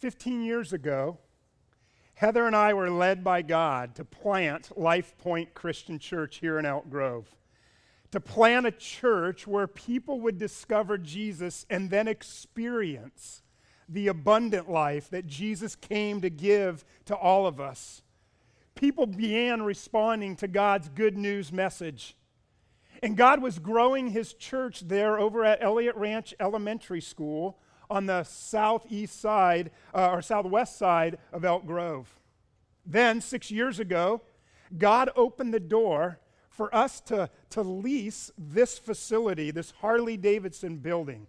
15 years ago, Heather and I were led by God to plant Life Point Christian Church here in Elk Grove. To plant a church where people would discover Jesus and then experience the abundant life that Jesus came to give to all of us. People began responding to God's good news message. And God was growing his church there over at Elliott Ranch Elementary School on the southeast side uh, or southwest side of Elk Grove. Then, six years ago, God opened the door for us to, to lease this facility, this Harley Davidson building.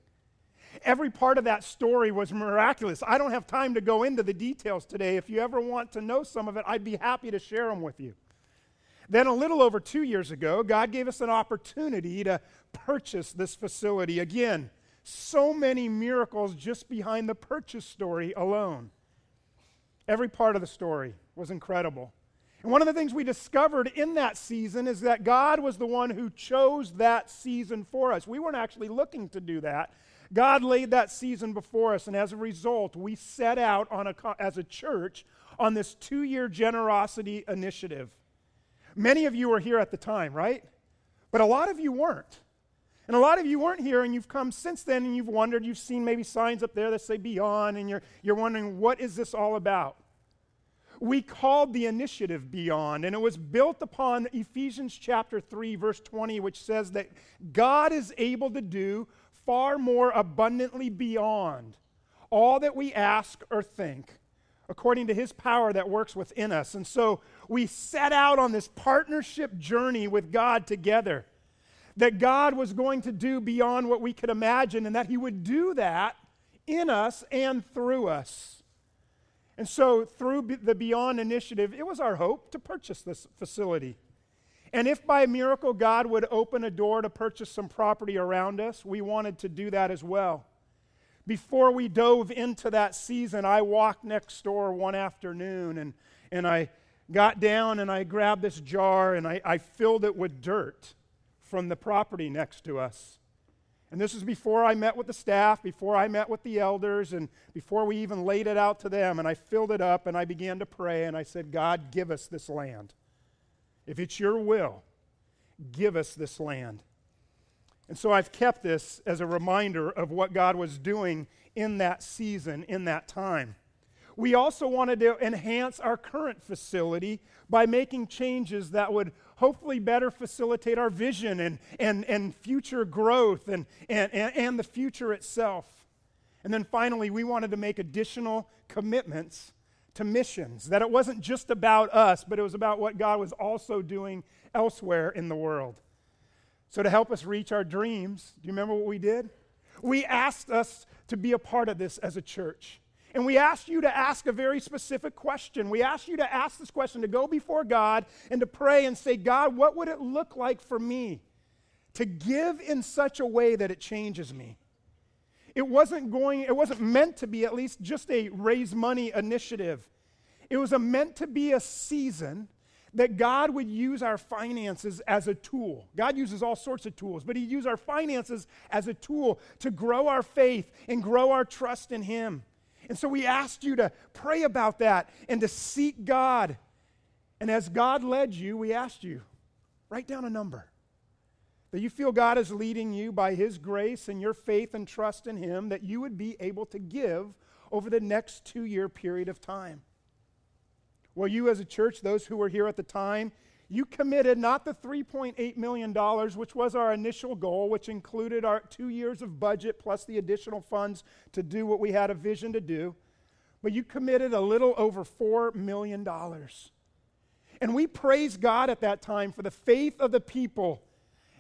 Every part of that story was miraculous. I don't have time to go into the details today. If you ever want to know some of it, I'd be happy to share them with you. Then, a little over two years ago, God gave us an opportunity to purchase this facility. Again, so many miracles just behind the purchase story alone. Every part of the story was incredible. And one of the things we discovered in that season is that God was the one who chose that season for us. We weren't actually looking to do that. God laid that season before us, and as a result, we set out on a, as a church on this two year generosity initiative. Many of you were here at the time, right? But a lot of you weren't. And a lot of you weren't here and you've come since then and you've wondered, you've seen maybe signs up there that say beyond, and you're, you're wondering, what is this all about? We called the initiative Beyond, and it was built upon Ephesians chapter 3, verse 20, which says that God is able to do far more abundantly beyond all that we ask or think, according to his power that works within us. And so we set out on this partnership journey with God together that God was going to do beyond what we could imagine, and that He would do that in us and through us. And so, through the Beyond Initiative, it was our hope to purchase this facility. And if by miracle God would open a door to purchase some property around us, we wanted to do that as well. Before we dove into that season, I walked next door one afternoon and, and I got down and I grabbed this jar and I, I filled it with dirt from the property next to us. And this is before I met with the staff, before I met with the elders, and before we even laid it out to them. And I filled it up and I began to pray and I said, God, give us this land. If it's your will, give us this land. And so I've kept this as a reminder of what God was doing in that season, in that time. We also wanted to enhance our current facility by making changes that would hopefully better facilitate our vision and, and, and future growth and, and, and the future itself. And then finally, we wanted to make additional commitments to missions, that it wasn't just about us, but it was about what God was also doing elsewhere in the world. So, to help us reach our dreams, do you remember what we did? We asked us to be a part of this as a church. And we asked you to ask a very specific question. We asked you to ask this question, to go before God and to pray and say, God, what would it look like for me to give in such a way that it changes me? It wasn't going, it wasn't meant to be at least just a raise money initiative. It was a meant to be a season that God would use our finances as a tool. God uses all sorts of tools, but He used our finances as a tool to grow our faith and grow our trust in Him. And so we asked you to pray about that and to seek God. And as God led you, we asked you, write down a number. That you feel God is leading you by His grace and your faith and trust in Him, that you would be able to give over the next two year period of time. Well, you as a church, those who were here at the time, you committed not the $3.8 million, which was our initial goal, which included our two years of budget plus the additional funds to do what we had a vision to do, but you committed a little over $4 million. And we praised God at that time for the faith of the people.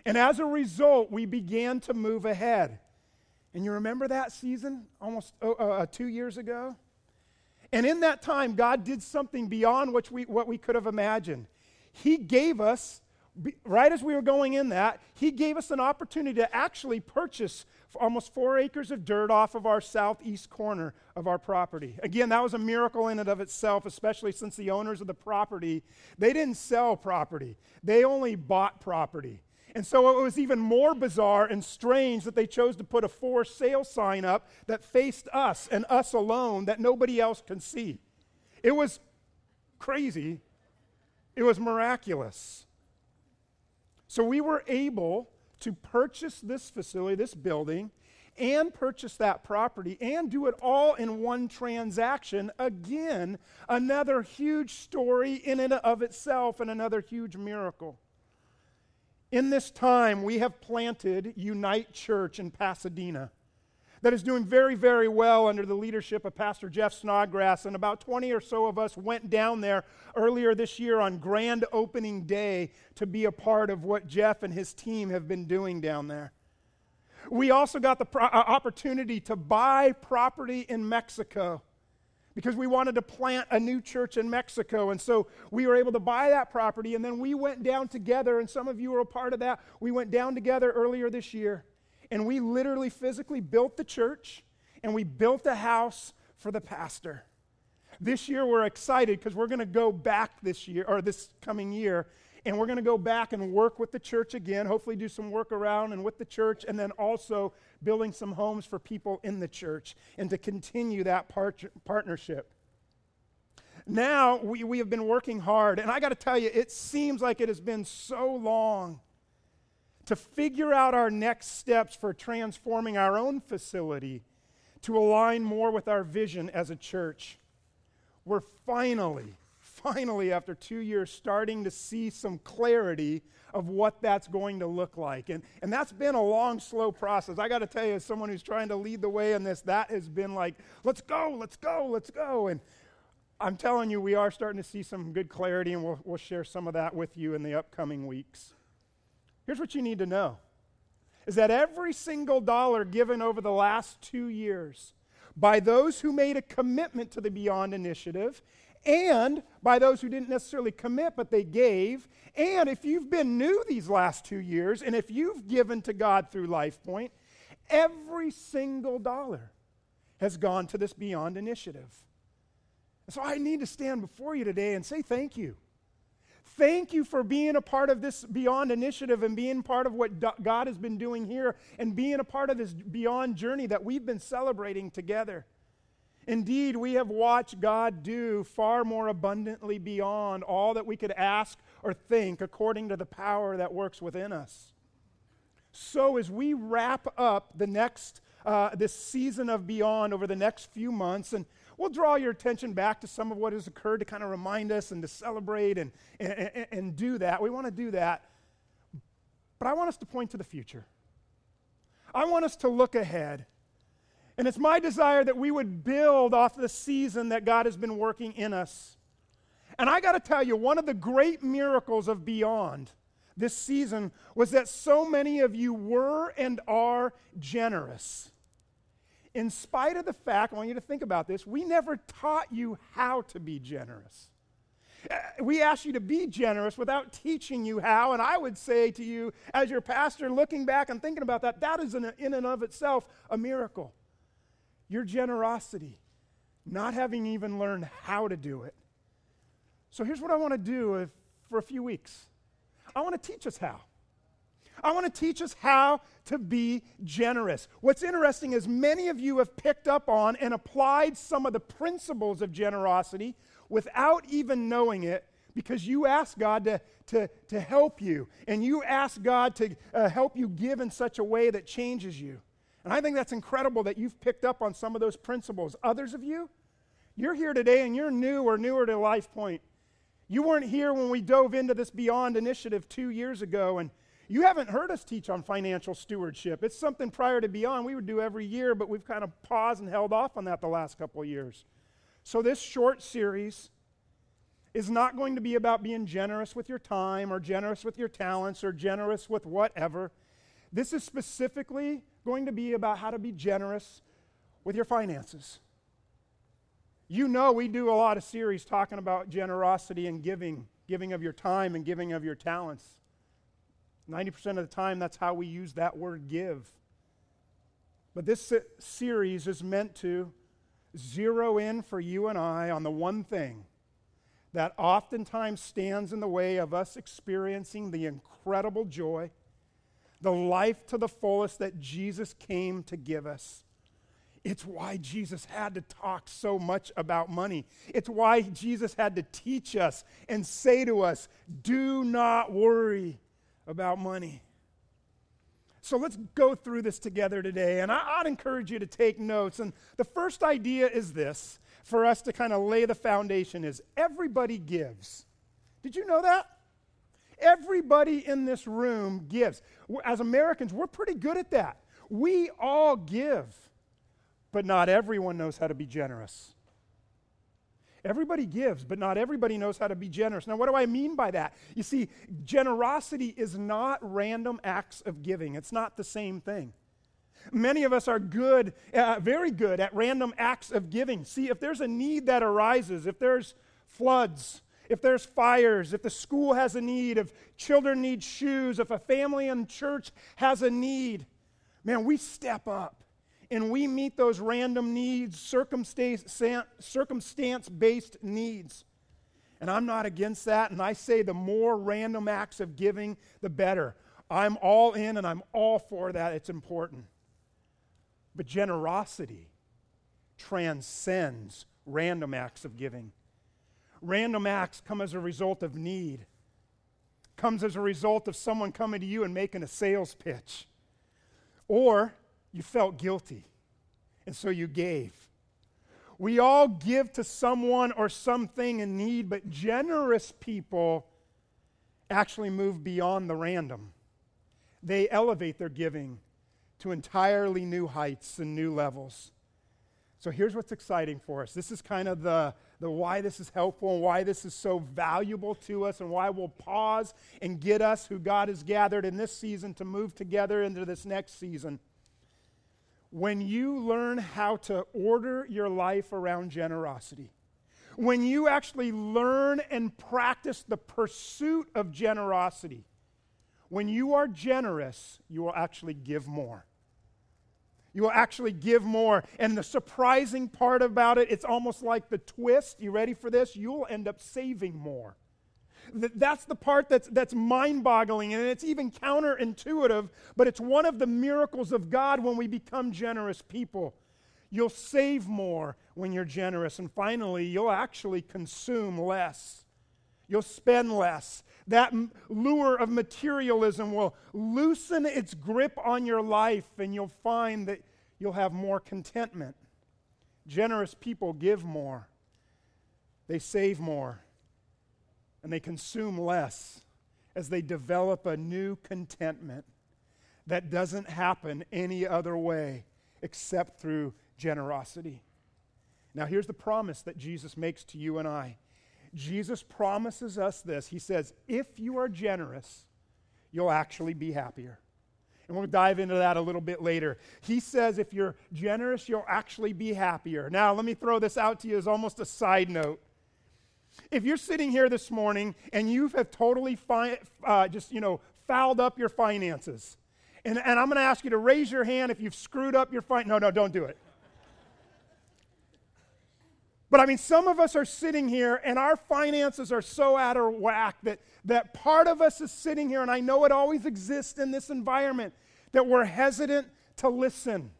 And as a result, we began to move ahead. And you remember that season almost uh, uh, two years ago? And in that time, God did something beyond what we, what we could have imagined. He gave us, right as we were going in that, He gave us an opportunity to actually purchase almost four acres of dirt off of our southeast corner of our property. Again, that was a miracle in and of itself, especially since the owners of the property, they didn't sell property. They only bought property. And so it was even more bizarre and strange that they chose to put a for sale sign up that faced us and us alone that nobody else can see. It was crazy. It was miraculous. So we were able to purchase this facility, this building, and purchase that property and do it all in one transaction. Again, another huge story in and of itself and another huge miracle. In this time, we have planted Unite Church in Pasadena that is doing very, very well under the leadership of Pastor Jeff Snodgrass. And about 20 or so of us went down there earlier this year on grand opening day to be a part of what Jeff and his team have been doing down there. We also got the pro- uh, opportunity to buy property in Mexico because we wanted to plant a new church in Mexico. And so we were able to buy that property, and then we went down together, and some of you were a part of that. We went down together earlier this year, and we literally physically built the church, and we built a house for the pastor. This year we're excited because we're going to go back this year, or this coming year, and we're going to go back and work with the church again, hopefully do some work around and with the church, and then also building some homes for people in the church and to continue that part- partnership. Now we, we have been working hard, and I got to tell you, it seems like it has been so long to figure out our next steps for transforming our own facility to align more with our vision as a church. We're finally finally, after two years, starting to see some clarity of what that's going to look like. And, and that's been a long, slow process. I got to tell you, as someone who's trying to lead the way in this, that has been like, let's go, let's go, let's go. And I'm telling you, we are starting to see some good clarity, and we'll, we'll share some of that with you in the upcoming weeks. Here's what you need to know is that every single dollar given over the last two years by those who made a commitment to the Beyond Initiative and by those who didn't necessarily commit, but they gave. And if you've been new these last two years, and if you've given to God through LifePoint, every single dollar has gone to this Beyond initiative. So I need to stand before you today and say thank you. Thank you for being a part of this Beyond initiative and being part of what God has been doing here and being a part of this Beyond journey that we've been celebrating together. Indeed, we have watched God do far more abundantly beyond all that we could ask or think according to the power that works within us. So, as we wrap up the next, uh, this season of Beyond over the next few months, and we'll draw your attention back to some of what has occurred to kind of remind us and to celebrate and, and, and, and do that. We want to do that. But I want us to point to the future. I want us to look ahead and it's my desire that we would build off the season that God has been working in us. And I got to tell you, one of the great miracles of Beyond this season was that so many of you were and are generous. In spite of the fact, I want you to think about this, we never taught you how to be generous. Uh, we asked you to be generous without teaching you how. And I would say to you, as your pastor, looking back and thinking about that, that is in and of itself a miracle your generosity, not having even learned how to do it. So here's what I want to do if, for a few weeks I want to teach us how. I want to teach us how to be generous. What's interesting is many of you have picked up on and applied some of the principles of generosity without even knowing it because you ask God to, to, to help you and you ask God to uh, help you give in such a way that changes you. And I think that's incredible that you've picked up on some of those principles. Others of you, you're here today and you're new or newer to Life Point. You weren't here when we dove into this Beyond initiative two years ago, and you haven't heard us teach on financial stewardship. It's something prior to Beyond we would do every year, but we've kind of paused and held off on that the last couple of years. So, this short series is not going to be about being generous with your time or generous with your talents or generous with whatever. This is specifically going to be about how to be generous with your finances. You know, we do a lot of series talking about generosity and giving, giving of your time and giving of your talents. 90% of the time, that's how we use that word give. But this series is meant to zero in for you and I on the one thing that oftentimes stands in the way of us experiencing the incredible joy the life to the fullest that Jesus came to give us. It's why Jesus had to talk so much about money. It's why Jesus had to teach us and say to us, do not worry about money. So let's go through this together today. And I, would encourage you to take notes. And the first idea is this for us to kind of lay the foundation is everybody gives. Did you know that? Everybody in this room gives. As Americans, we're pretty good at that. We all give but not everyone knows how to be generous. Everybody gives, but not everybody knows how to be generous. Now, what do I mean by that? You see, generosity is not random acts of giving, it's not the same thing. Many of us are good, uh, very good at random acts of giving. See, if there's a need that arises, if there's floods, if there's fires, if the school has a need, if children need shoes, if a family in church has a need, man, we step up and we meet those random needs, circumstance based needs. And I'm not against that. And I say the more random acts of giving, the better. I'm all in and I'm all for that. It's important. But generosity transcends random acts of giving. Random acts come as a result of need, comes as a result of someone coming to you and making a sales pitch. Or you felt guilty, and so you gave. We all give to someone or something in need, but generous people actually move beyond the random. They elevate their giving to entirely new heights and new levels. So here's what's exciting for us. This is kind of the, the why this is helpful and why this is so valuable to us and why we'll pause and get us who God has gathered in this season to move together into this next season when you learn how to order your life around generosity, when you actually learn and practice the pursuit of generosity, when you are generous, you will actually give more. You will actually give more. And the surprising part about it, it's almost like the twist. You ready for this? You'll end up saving more. That's the part that's, that's mind boggling and it's even counterintuitive, but it's one of the miracles of God when we become generous people. You'll save more when you're generous. And finally, you'll actually consume less. You'll spend less. That lure of materialism will loosen its grip on your life, and you'll find that you'll have more contentment. Generous people give more, they save more and they consume less as they develop a new contentment that doesn't happen any other way except through generosity. Now, here's the promise that Jesus makes to you and I. Jesus promises us this. He says, if you are generous, you'll actually be happier. And we'll dive into that a little bit later. He says, if you're generous, you'll actually be happier. Now, let me throw this out to you as almost a side note. If you're sitting here this morning and you have totally fi- uh, just, you know, fouled up your finances, and, and I'm going to ask you to raise your hand if you've screwed up your fin. No, no, don't do it. But I mean, some of us are sitting here and our finances are so out of whack that, that part of us is sitting here, and I know it always exists in this environment, that we're hesitant to listen.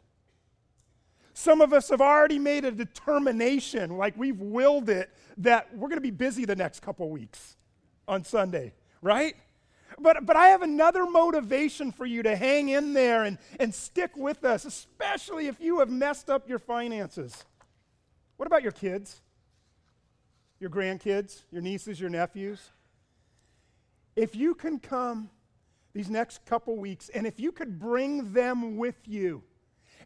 Some of us have already made a determination, like we've willed it, that we're going to be busy the next couple weeks on Sunday, right? But, but I have another motivation for you to hang in there and, and stick with us, especially if you have messed up your finances. What about your kids? Your grandkids, your nieces, your nephews? If you can come these next couple weeks and if you could bring them with you,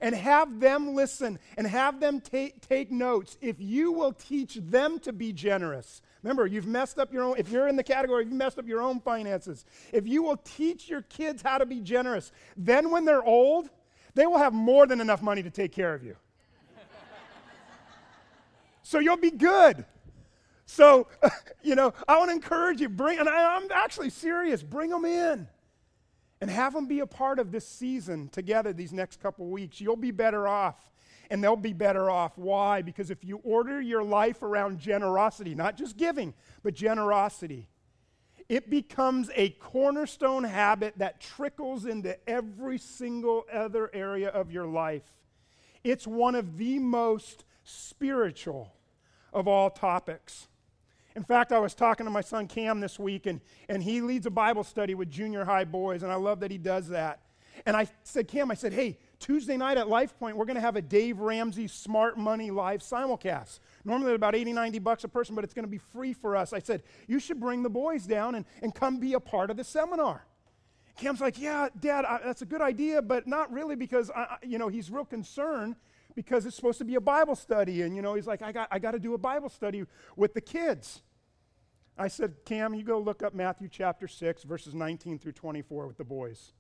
and have them listen and have them take, take notes. If you will teach them to be generous, remember, you've messed up your own, if you're in the category, you've messed up your own finances. If you will teach your kids how to be generous, then when they're old, they will have more than enough money to take care of you. so you'll be good. So, you know, I want to encourage you, bring, and I, I'm actually serious, bring them in and have them be a part of this season together these next couple weeks. You'll be better off, and they'll be better off. Why? Because if you order your life around generosity, not just giving, but generosity, it becomes a cornerstone habit that trickles into every single other area of your life. It's one of the most spiritual of all topics. In fact, I was talking to my son Cam this week, and, and he leads a Bible study with junior high boys, and I love that he does that. And I said, Cam, I said, hey, Tuesday night at Life Point, we're going to have a Dave Ramsey Smart Money live simulcast. Normally about 80, 90 bucks a person, but it's going to be free for us. I said, you should bring the boys down and, and come be a part of the seminar. Cam's like, yeah, Dad, I, that's a good idea, but not really because, I, you know, he's real concerned because it's supposed to be a Bible study. And, you know, he's like, I got, I got to do a Bible study with the kids. I said, Cam, you go look up Matthew chapter 6, verses 19 through 24 with the boys.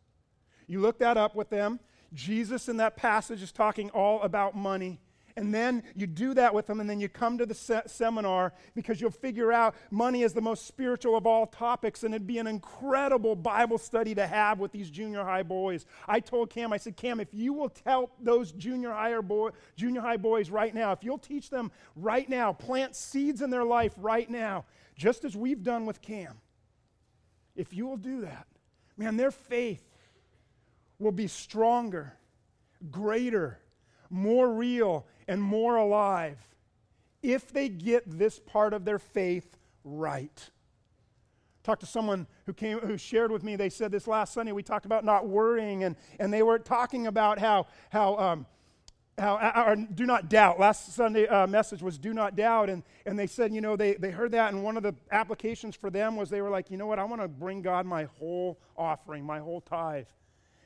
You look that up with them. Jesus in that passage is talking all about money. And then you do that with them, and then you come to the se- seminar because you'll figure out money is the most spiritual of all topics, and it'd be an incredible Bible study to have with these junior high boys. I told Cam, I said, Cam, if you will help those junior high, boy, junior high boys right now, if you'll teach them right now, plant seeds in their life right now, just as we've done with Cam, if you will do that, man, their faith will be stronger, greater, more real, and more alive if they get this part of their faith right. Talked to someone who came who shared with me. They said this last Sunday we talked about not worrying, and, and they were talking about how how um, how, or do not doubt. Last Sunday uh, message was do not doubt. And, and they said, you know, they, they heard that, and one of the applications for them was they were like, you know what, I want to bring God my whole offering, my whole tithe.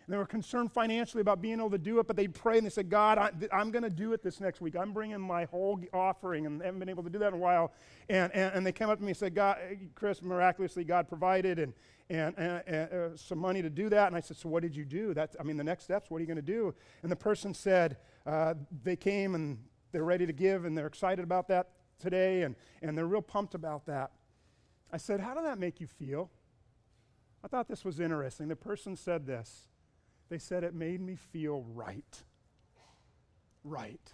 And they were concerned financially about being able to do it, but they'd pray and they said, God, I, am going to do it this next week. I'm bringing my whole offering, and they haven't been able to do that in a while. And, and, and they came up to me and said, God, Chris, miraculously, God provided and, and, and, and uh, some money to do that. And I said, So what did you do? That's, I mean, the next steps, what are you going to do? And the person said, uh, They came and they're ready to give, and they're excited about that today, and, and they're real pumped about that. I said, How did that make you feel? I thought this was interesting. The person said this. They said, It made me feel right. Right.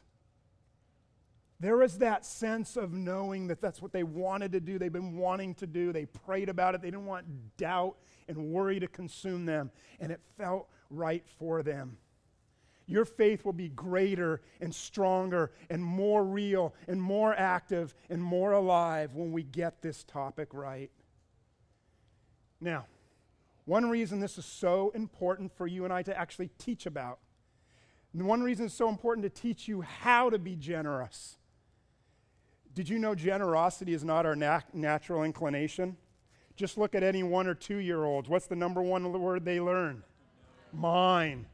There was that sense of knowing that that's what they wanted to do. They've been wanting to do. They prayed about it. They didn't want doubt and worry to consume them, and it felt right for them. Your faith will be greater and stronger and more real and more active and more alive when we get this topic right. Now, one reason this is so important for you and I to actually teach about, and one reason it's so important to teach you how to be generous. Did you know generosity is not our nat- natural inclination? Just look at any one or two year olds. What's the number one word they learn? Mine.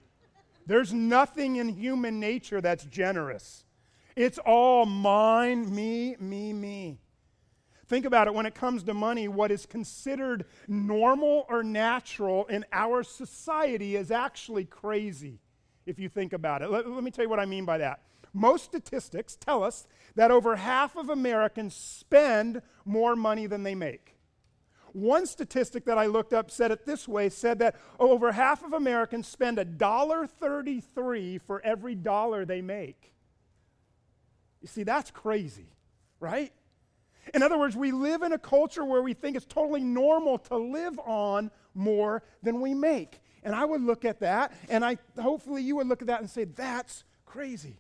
There's nothing in human nature that's generous. It's all mine, me, me, me. Think about it when it comes to money, what is considered normal or natural in our society is actually crazy, if you think about it. Let, let, me tell you what I mean by that. Most statistics tell us that over half of Americans spend more money than they make. One statistic that I looked up said it this way said that over half of Americans spend $1.33 for every dollar they make. You see, that's crazy, right? In other words, we live in a culture where we think it's totally normal to live on more than we make. And I would look at that, and I hopefully you would look at that and say, that's crazy.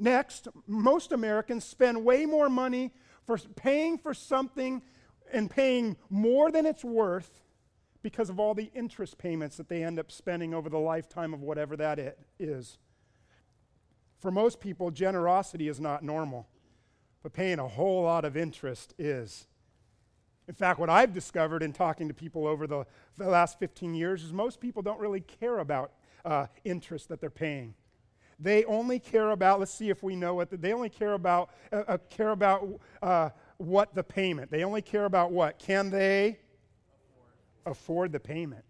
Next, most Americans spend way more money for paying for something and paying more than it's worth because of all the interest payments that they end up spending over the lifetime of whatever that it is. For most people, generosity is not normal, but paying a whole lot of interest is. In fact, what I've discovered in talking to people over the, the last 15 years is most people don't really care about uh, interest that they're paying. They only care about, let's see if we know what, the, they only care about, uh, uh, care about uh, what the payment. They only care about what? Can they afford. afford the payment?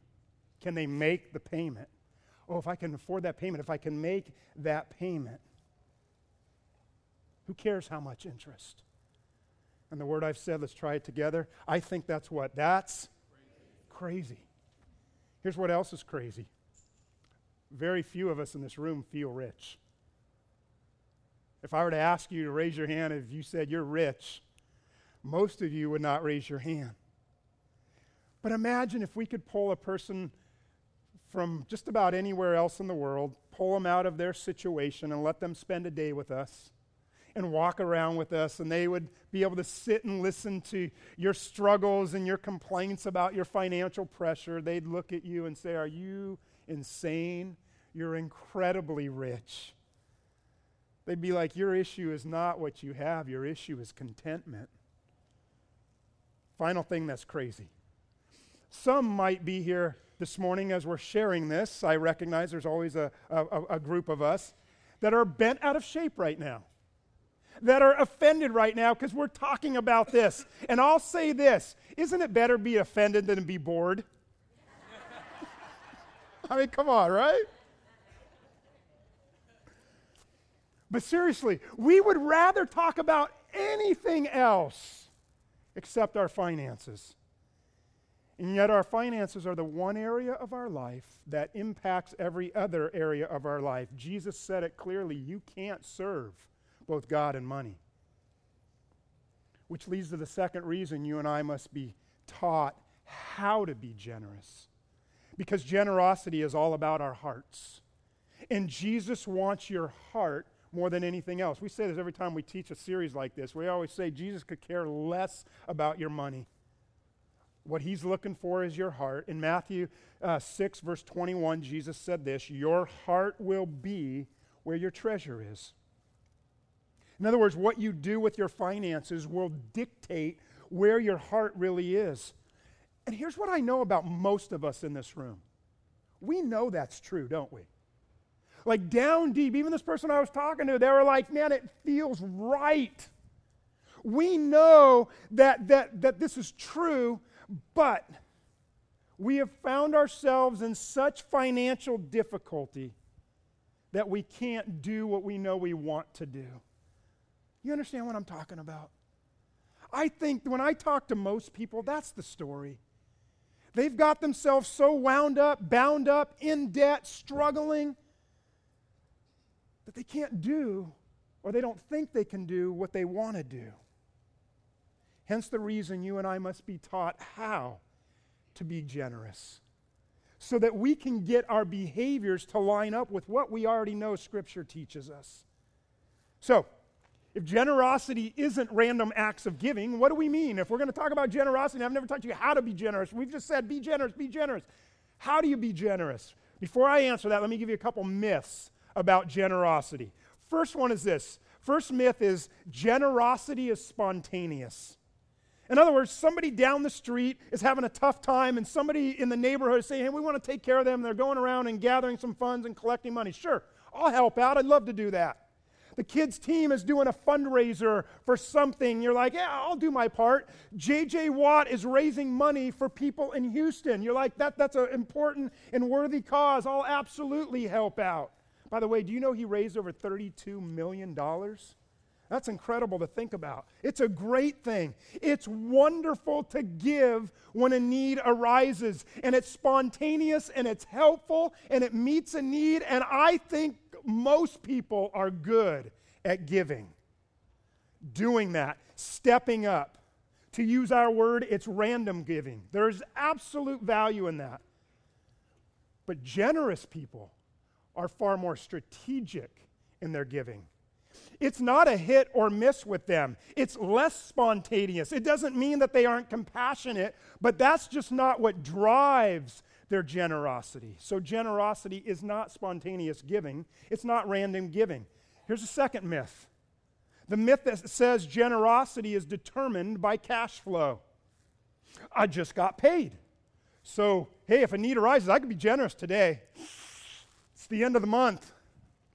Can they make the payment? Oh, if I can afford that payment, if I can make that payment, who cares how much interest? And the word I've said, let's try it together. I think that's what? That's crazy. crazy. Here's what else is crazy very few of us in this room feel rich. If I were to ask you to raise your hand if you said you're rich, most of you would not raise your hand. But imagine if we could pull a person from just about anywhere else in the world, pull them out of their situation and let them spend a day with us and walk around with us, and they would be able to sit and listen to your struggles and your complaints about your financial pressure. They'd look at you and say, Are you insane? You're incredibly rich. They'd be like, Your issue is not what you have, your issue is contentment. Final thing that's crazy. Some might be here this morning as we're sharing this. I recognize there's always a, a, a group of us that are bent out of shape right now, that are offended right now because we're talking about this. And I'll say this isn't it better be offended than be bored? I mean, come on, right? But seriously, we would rather talk about anything else except our finances. And yet, our finances are the one area of our life that impacts every other area of our life. Jesus said it clearly you can't serve both God and money. Which leads to the second reason you and I must be taught how to be generous. Because generosity is all about our hearts. And Jesus wants your heart more than anything else. We say this every time we teach a series like this. We always say Jesus could care less about your money. What he's looking for is your heart. In Matthew uh, 6, verse 21, Jesus said this Your heart will be where your treasure is. In other words, what you do with your finances will dictate where your heart really is. And here's what I know about most of us in this room we know that's true, don't we? Like down deep, even this person I was talking to, they were like, man, it feels right. We know that, that, that this is true, but we have found ourselves in such financial difficulty that we can't do what we know we want to do. You understand what I'm talking about? I think when I talk to most people, that's the story. They've got themselves so wound up, bound up, in debt, struggling, that they can't do or they don't think they can do what they want to do. Hence the reason you and I must be taught how to be generous so that we can get our behaviors to line up with what we already know Scripture teaches us. So, if generosity isn't random acts of giving, what do we mean? If we're going to talk about generosity, I've never taught you how to be generous. We've just said be generous, be generous. How do you be generous? Before I answer that, let me give you a couple myths about generosity. First one is this first myth is generosity is spontaneous. In other words, somebody down the street is having a tough time, and somebody in the neighborhood is saying, Hey, we want to take care of them. They're going around and gathering some funds and collecting money. Sure, I'll help out. I'd love to do that. The kids' team is doing a fundraiser for something. You're like, Yeah, I'll do my part. JJ Watt is raising money for people in Houston. You're like, that, That's an important and worthy cause. I'll absolutely help out. By the way, do you know he raised over $32 million? That's incredible to think about. It's a great thing. It's wonderful to give when a need arises, and it's spontaneous and it's helpful and it meets a need. And I think most people are good at giving, doing that, stepping up. To use our word, it's random giving. There's absolute value in that. But generous people are far more strategic in their giving. It's not a hit or miss with them. It's less spontaneous. It doesn't mean that they aren't compassionate, but that's just not what drives their generosity. So, generosity is not spontaneous giving, it's not random giving. Here's a second myth the myth that says generosity is determined by cash flow. I just got paid. So, hey, if a need arises, I could be generous today. It's the end of the month.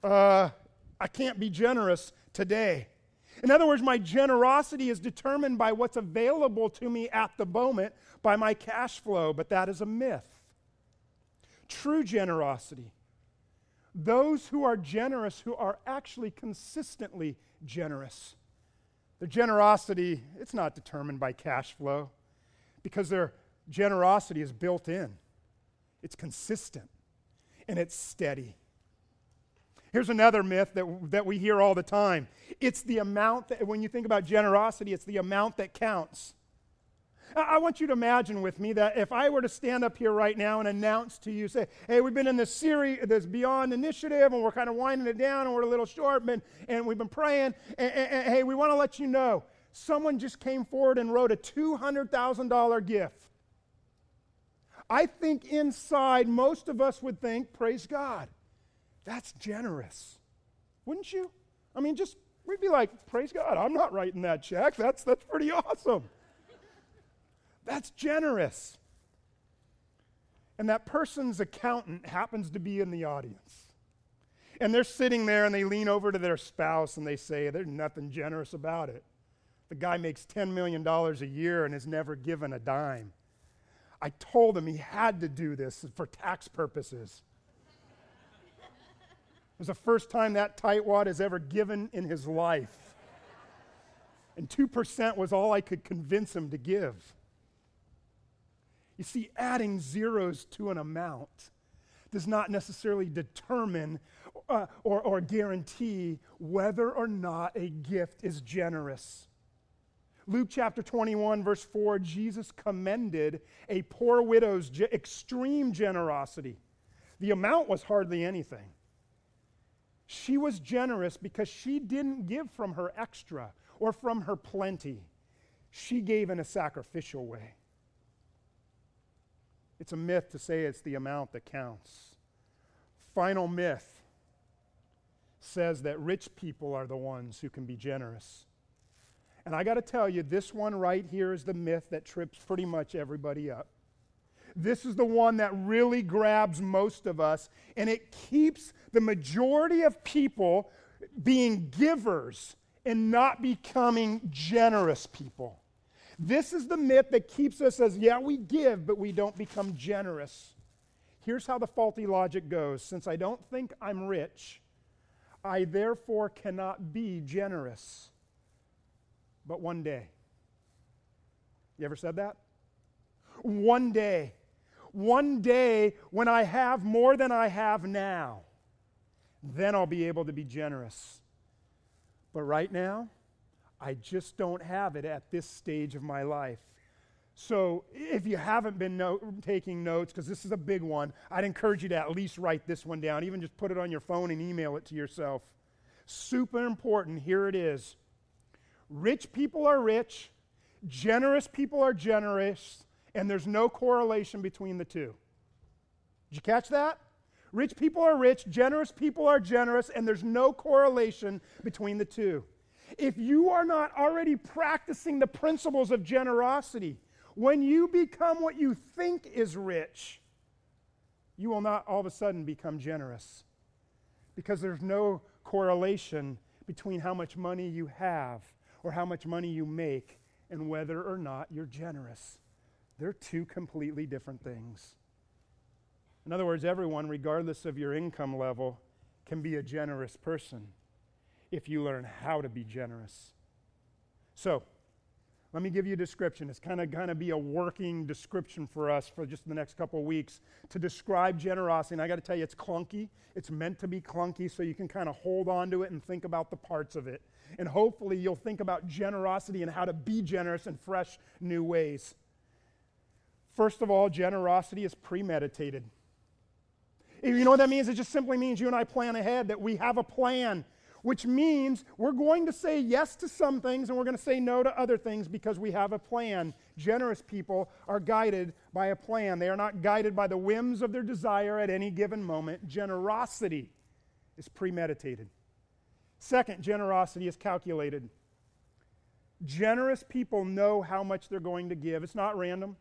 Uh, I can't be generous today. In other words, my generosity is determined by what's available to me at the moment, by my cash flow, but that is a myth. True generosity, those who are generous, who are actually consistently generous, their generosity, it's not determined by cash flow because their generosity is built in, it's consistent, and it's steady. Here's another myth that, that we hear all the time it's the amount that, when you think about generosity, it's the amount that counts. I want you to imagine with me that if I were to stand up here right now and announce to you, say, hey, we've been in this series, this Beyond Initiative, and we're kind of winding it down, and we're a little short, and, and we've been praying, and, and, and hey, we want to let you know someone just came forward and wrote a $200,000 gift. I think inside most of us would think, praise God, that's generous. Wouldn't you? I mean, just, we'd be like, praise God, I'm not writing that check. That's, that's pretty awesome. That's generous. And that person's accountant happens to be in the audience. And they're sitting there and they lean over to their spouse and they say, There's nothing generous about it. The guy makes $10 million a year and has never given a dime. I told him he had to do this for tax purposes. It was the first time that tightwad has ever given in his life. And 2% was all I could convince him to give. You see, adding zeros to an amount does not necessarily determine uh, or, or guarantee whether or not a gift is generous. Luke chapter 21, verse 4, Jesus commended a poor widow's ge- extreme generosity. The amount was hardly anything. She was generous because she didn't give from her extra or from her plenty. She gave in a sacrificial way. It's a myth to say it's the amount that counts. Final myth says that rich people are the ones who can be generous. And I got to tell you, this one right here is the myth that trips pretty much everybody up. This is the one that really grabs most of us, and it keeps the majority of people being givers and not becoming generous people. This is the myth that keeps us as, yeah, we give, but we don't become generous. Here's how the faulty logic goes since I don't think I'm rich, I therefore cannot be generous but one day. You ever said that? One day. One day when I have more than I have now, then I'll be able to be generous. But right now, I just don't have it at this stage of my life. So if you haven't been no- taking notes, because this is a big one, I'd encourage you to at least write this one down. Even just put it on your phone and email it to yourself. Super important. Here it is. Rich people are rich, generous people are generous, and there's no correlation between the two. Did you catch that? Rich people are rich, generous people are generous, and there's no correlation between the two. If you are not already practicing the principles of generosity, when you become what you think is rich, you will not all of a sudden become generous because there's no correlation between how much money you have or how much money you make and whether or not you're generous. They're two completely different things. In other words, everyone, regardless of your income level, can be a generous person if you learn how to be generous. So, let me give you a description. It's kind of going to be a working description for us for just the next couple of weeks to describe generosity. And I got to tell you, it's clunky. It's meant to be clunky so you can kind of hold on to it and think about the parts of it. And hopefully, you'll think about generosity and how to be generous in fresh, new ways. First of all, generosity is premeditated. You know what that means? It just simply means you and I plan ahead, that we have a plan which means we're going to say yes to some things and we're going to say no to other things because we have a plan. Generous people are guided by a plan, they are not guided by the whims of their desire at any given moment. Generosity is premeditated. Second, generosity is calculated. Generous people know how much they're going to give. It's not random.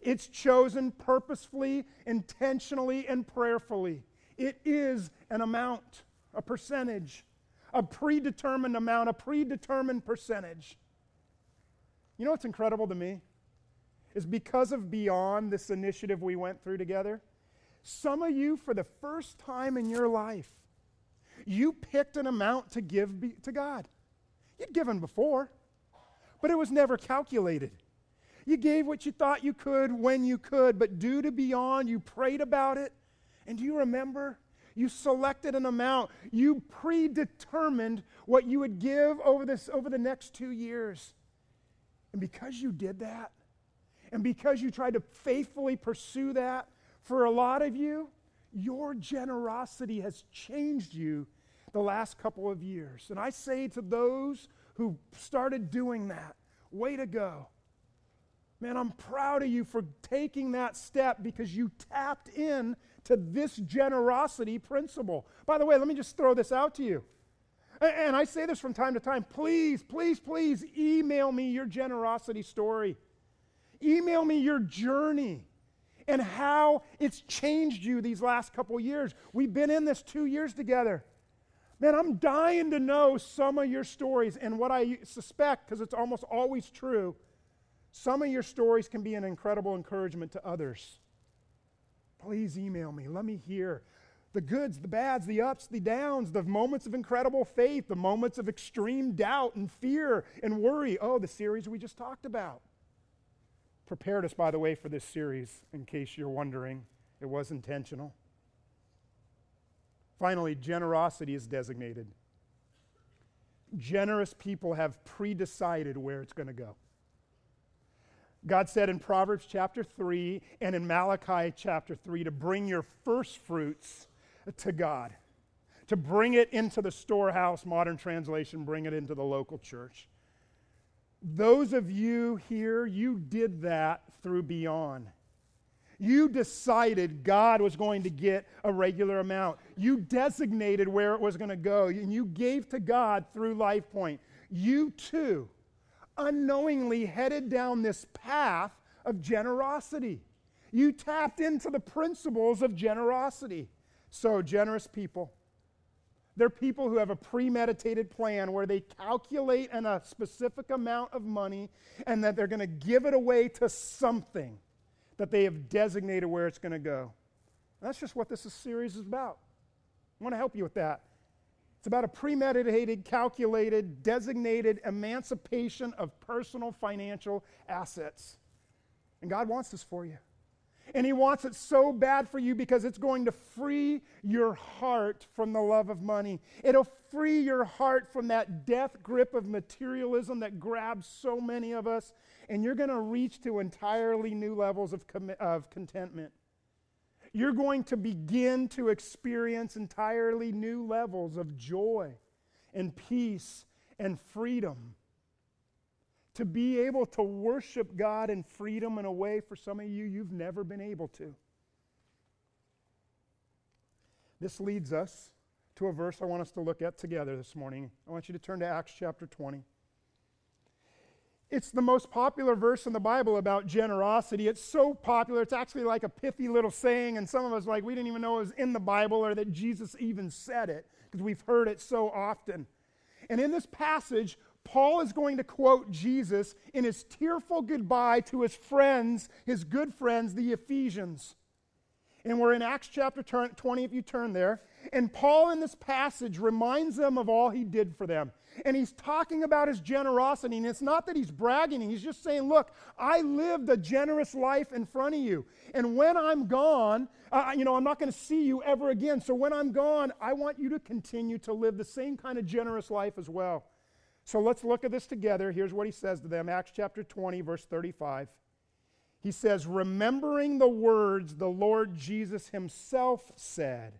It's chosen purposefully, intentionally, and prayerfully. It is an amount, a percentage a predetermined amount, a predetermined percentage. You know what's incredible to me? Is because of Beyond, this initiative we went through together, some of you, for the first time in your life, you picked an amount to give be- to God. You'd given before, but it was never calculated. You gave what you thought you could when you could, but due to Beyond, you prayed about it. And do you remember? You selected an amount. You predetermined what you would give over, this, over the next two years. And because you did that, And because you tried to faithfully pursue that, for a lot of you, your generosity has changed you the last couple of years. And I say to those who started doing that, way to go. Man, I'm proud of you for taking that step because you tapped in to this generosity principle. By the way, let me just throw this out to you. And I say this from time to time. Please, please, please email me your generosity story. Email me your journey and how it's changed you these last couple years. We've been in this two years together. Man, I'm dying to know some of your stories. And what I suspect, because it's almost always true, some of your stories can be an incredible encouragement to others. Please email me. Let me hear the goods, the bads, the ups, the downs, the moments of incredible faith, the moments of extreme doubt and fear and worry. Oh, the series we just talked about. Prepared us, by the way, for this series, in case you're wondering. It was intentional. Finally, generosity is designated. Generous people have pre decided where it's going to go. God said in Proverbs chapter 3 and in Malachi chapter 3 to bring your first fruits to God, to bring it into the storehouse, modern translation, bring it into the local church. Those of you here, you did that through Beyond. You decided God was going to get a regular amount. You designated where it was going to go, and you gave to God through LifePoint. You too unknowingly headed down this path of generosity. You tapped into the principles of generosity. So, generous people. They're people who have a premeditated plan where they calculate in a specific amount of money and that they're going to give it away to something that they have designated where it's going to go. And that's just what this series is about. I want to help you with that. It's about a premeditated, calculated, designated emancipation of personal financial assets. And God wants this for you. And He wants it so bad for you because it's going to free your heart from the love of money. It'll free your heart from that death grip of materialism that grabs so many of us. And you're going to reach to entirely new levels of, com- of contentment. You're going to begin to experience entirely new levels of joy and peace and freedom to be able to worship God in freedom in a way for some of you you've never been able to. This leads us to a verse I want us to look at together this morning. I want you to turn to Acts chapter 20. It's the most popular verse in the Bible about generosity. It's so popular, it's actually like a pithy little saying, and some of us, like, we didn't even know it was in the Bible or that Jesus even said it because we've heard it so often. And in this passage, Paul is going to quote Jesus in his tearful goodbye to his friends, his good friends, the Ephesians. And we're in Acts chapter 20, if you turn there. And Paul, in this passage, reminds them of all he did for them. And he's talking about his generosity. And it's not that he's bragging, he's just saying, Look, I lived a generous life in front of you. And when I'm gone, uh, you know, I'm not going to see you ever again. So when I'm gone, I want you to continue to live the same kind of generous life as well. So let's look at this together. Here's what he says to them Acts chapter 20, verse 35. He says, Remembering the words the Lord Jesus himself said,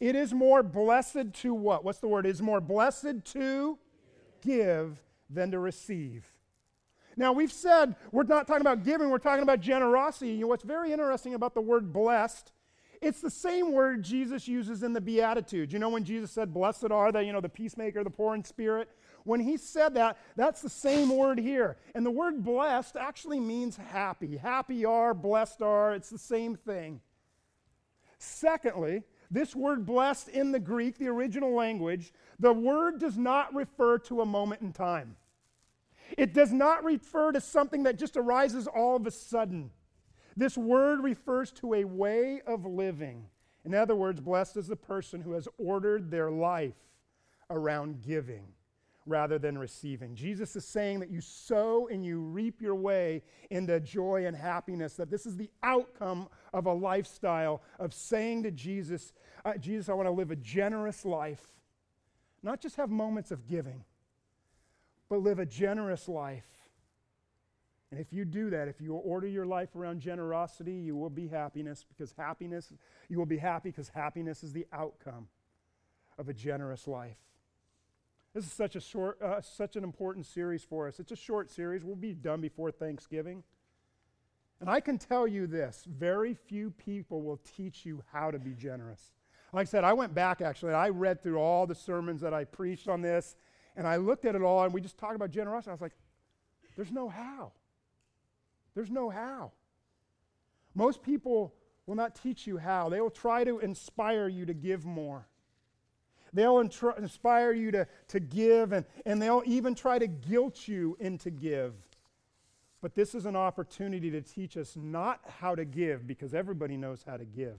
it is more blessed to what? What's the word? It is more blessed to give than to receive. Now, we've said we're not talking about giving, we're talking about generosity. You know, what's very interesting about the word blessed it's the same word Jesus uses in the Beatitudes. You know, when Jesus said, Blessed are they, you know, the peacemaker, the poor in spirit? When he said that, that's the same word here. And the word blessed actually means happy. Happy are, blessed are, it's the same thing. Secondly, this word blessed in the Greek, the original language, the word does not refer to a moment in time. It does not refer to something that just arises all of a sudden. This word refers to a way of living. In other words, blessed is the person who has ordered their life around giving rather than receiving. Jesus is saying that you sow and you reap your way into joy and happiness, that this is the outcome of a lifestyle of saying to Jesus, uh, Jesus, I want to live a generous life, not just have moments of giving, but live a generous life And if you do that, if you order your life around generosity, you will be happiness because happiness, you will be happy because happiness is the outcome of a generous life. This is such a short, uh, such an important series for us. It's a short series. We'll be done before Thanksgiving. And I can tell you this very few people will teach you how to be generous. Like I said, I went back actually, I read through all the sermons that I preached on this, and I looked at it all, and we just talked about generosity. I was like, there's no how. There's no how. Most people will not teach you how. They will try to inspire you to give more. They'll inspire you to, to give, and, and they'll even try to guilt you into give. But this is an opportunity to teach us not how to give, because everybody knows how to give,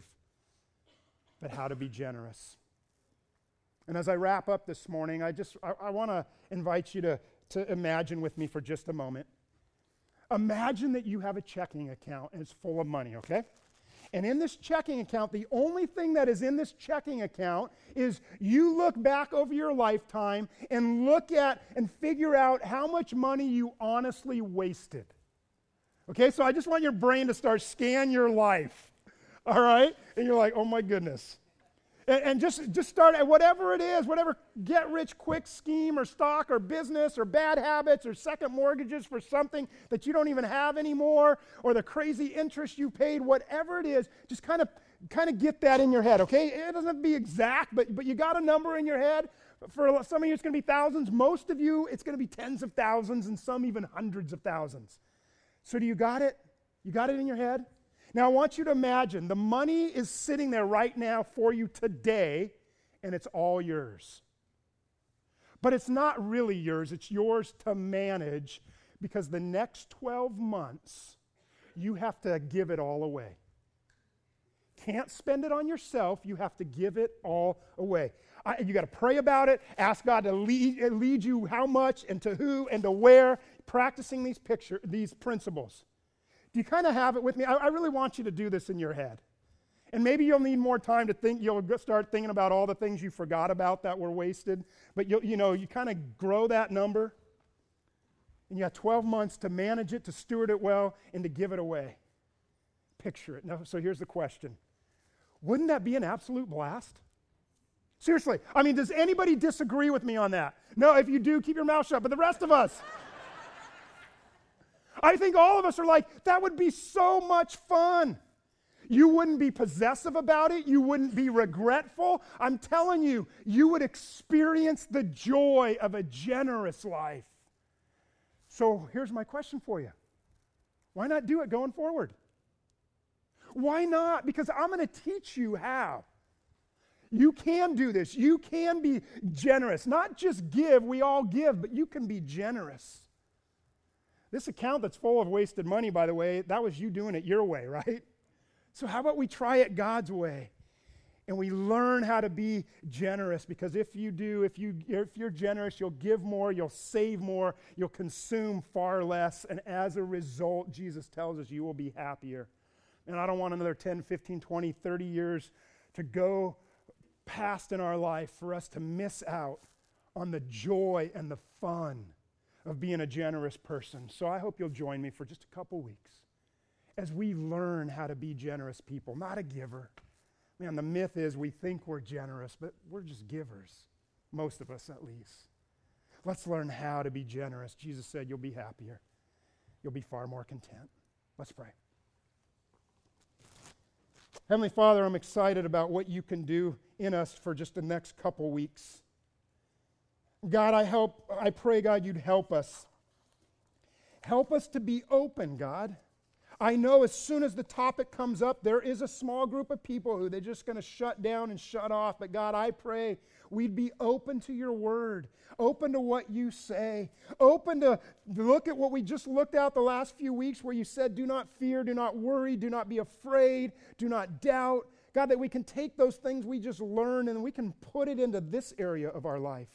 but how to be generous. And as I wrap up this morning, I just I, I want to invite you to, to imagine with me for just a moment. Imagine that you have a checking account and it's full of money, okay? And in this checking account, the only thing that is in this checking account is you look back over your lifetime and look at and figure out how much money you honestly wasted. Okay, so I just want your brain to start scan your life. All right? And you're like, oh my goodness. And, and just, just start at whatever it is, whatever get rich quick scheme or stock or business or bad habits or second mortgages for something that you don't even have anymore or the crazy interest you paid, whatever it is, just kind of kind of get that in your head, okay? It doesn't have to be exact, but, but you got a number in your head. For some of you, it's going to be thousands. Most of you, it's going to be tens of thousands, and some even hundreds of thousands. So, do you got it? You got it in your head? Now, I want you to imagine the money is sitting there right now for you today, and it's all yours. But it's not really yours, it's yours to manage because the next 12 months, you have to give it all away. Can't spend it on yourself, you have to give it all away. I, you got to pray about it, ask God to lead, lead you how much and to who and to where, practicing these, picture, these principles. Do you kind of have it with me? I, I really want you to do this in your head. And maybe you'll need more time to think. You'll start thinking about all the things you forgot about that were wasted. But you you know, you kind of grow that number. And you have 12 months to manage it, to steward it well, and to give it away. Picture it. Now, so here's the question Wouldn't that be an absolute blast? Seriously. I mean, does anybody disagree with me on that? No, if you do, keep your mouth shut. But the rest of us, I think all of us are like, that would be so much fun. You wouldn't be possessive about it. You wouldn't be regretful. I'm telling you, you would experience the joy of a generous life. So here's my question for you why not do it going forward? Why not? Because I'm going to teach you how. You can do this. You can be generous. Not just give, we all give, but you can be generous. This account that's full of wasted money, by the way, that was you doing it your way, right? So, how about we try it God's way? And we learn how to be generous because if you do, if, you, if you're generous, you'll give more, you'll save more, you'll consume far less. And as a result, Jesus tells us you will be happier. And I don't want another 10, 15, 20, 30 years to go past in our life for us to miss out on the joy and the fun of being a generous person. So I hope you'll join me for just a couple weeks as we learn how to be generous people, not a giver. Man, the myth is we think we're generous, but we're just givers, most of us at least. Let's learn how to be generous. Jesus said, You'll be happier, you'll be far more content. Let's pray. Heavenly Father, I'm excited about what you can do in us for just the next couple weeks. God, I hope, I pray, God, you'd help us. Help us to be open, God. I know as soon as the topic comes up, there is a small group of people who they're just going to shut down and shut off. But God, I pray we'd be open to your word, open to what you say, open to look at what we just looked at the last few weeks where you said, do not fear, do not worry, do not be afraid, do not doubt. God, that we can take those things we just learned and we can put it into this area of our life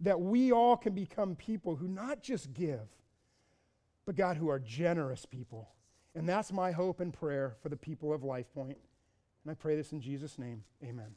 that we all can become people who not just give, but God, who are generous people. And that's my hope and prayer for the people of LifePoint. And I pray this in Jesus' name. Amen.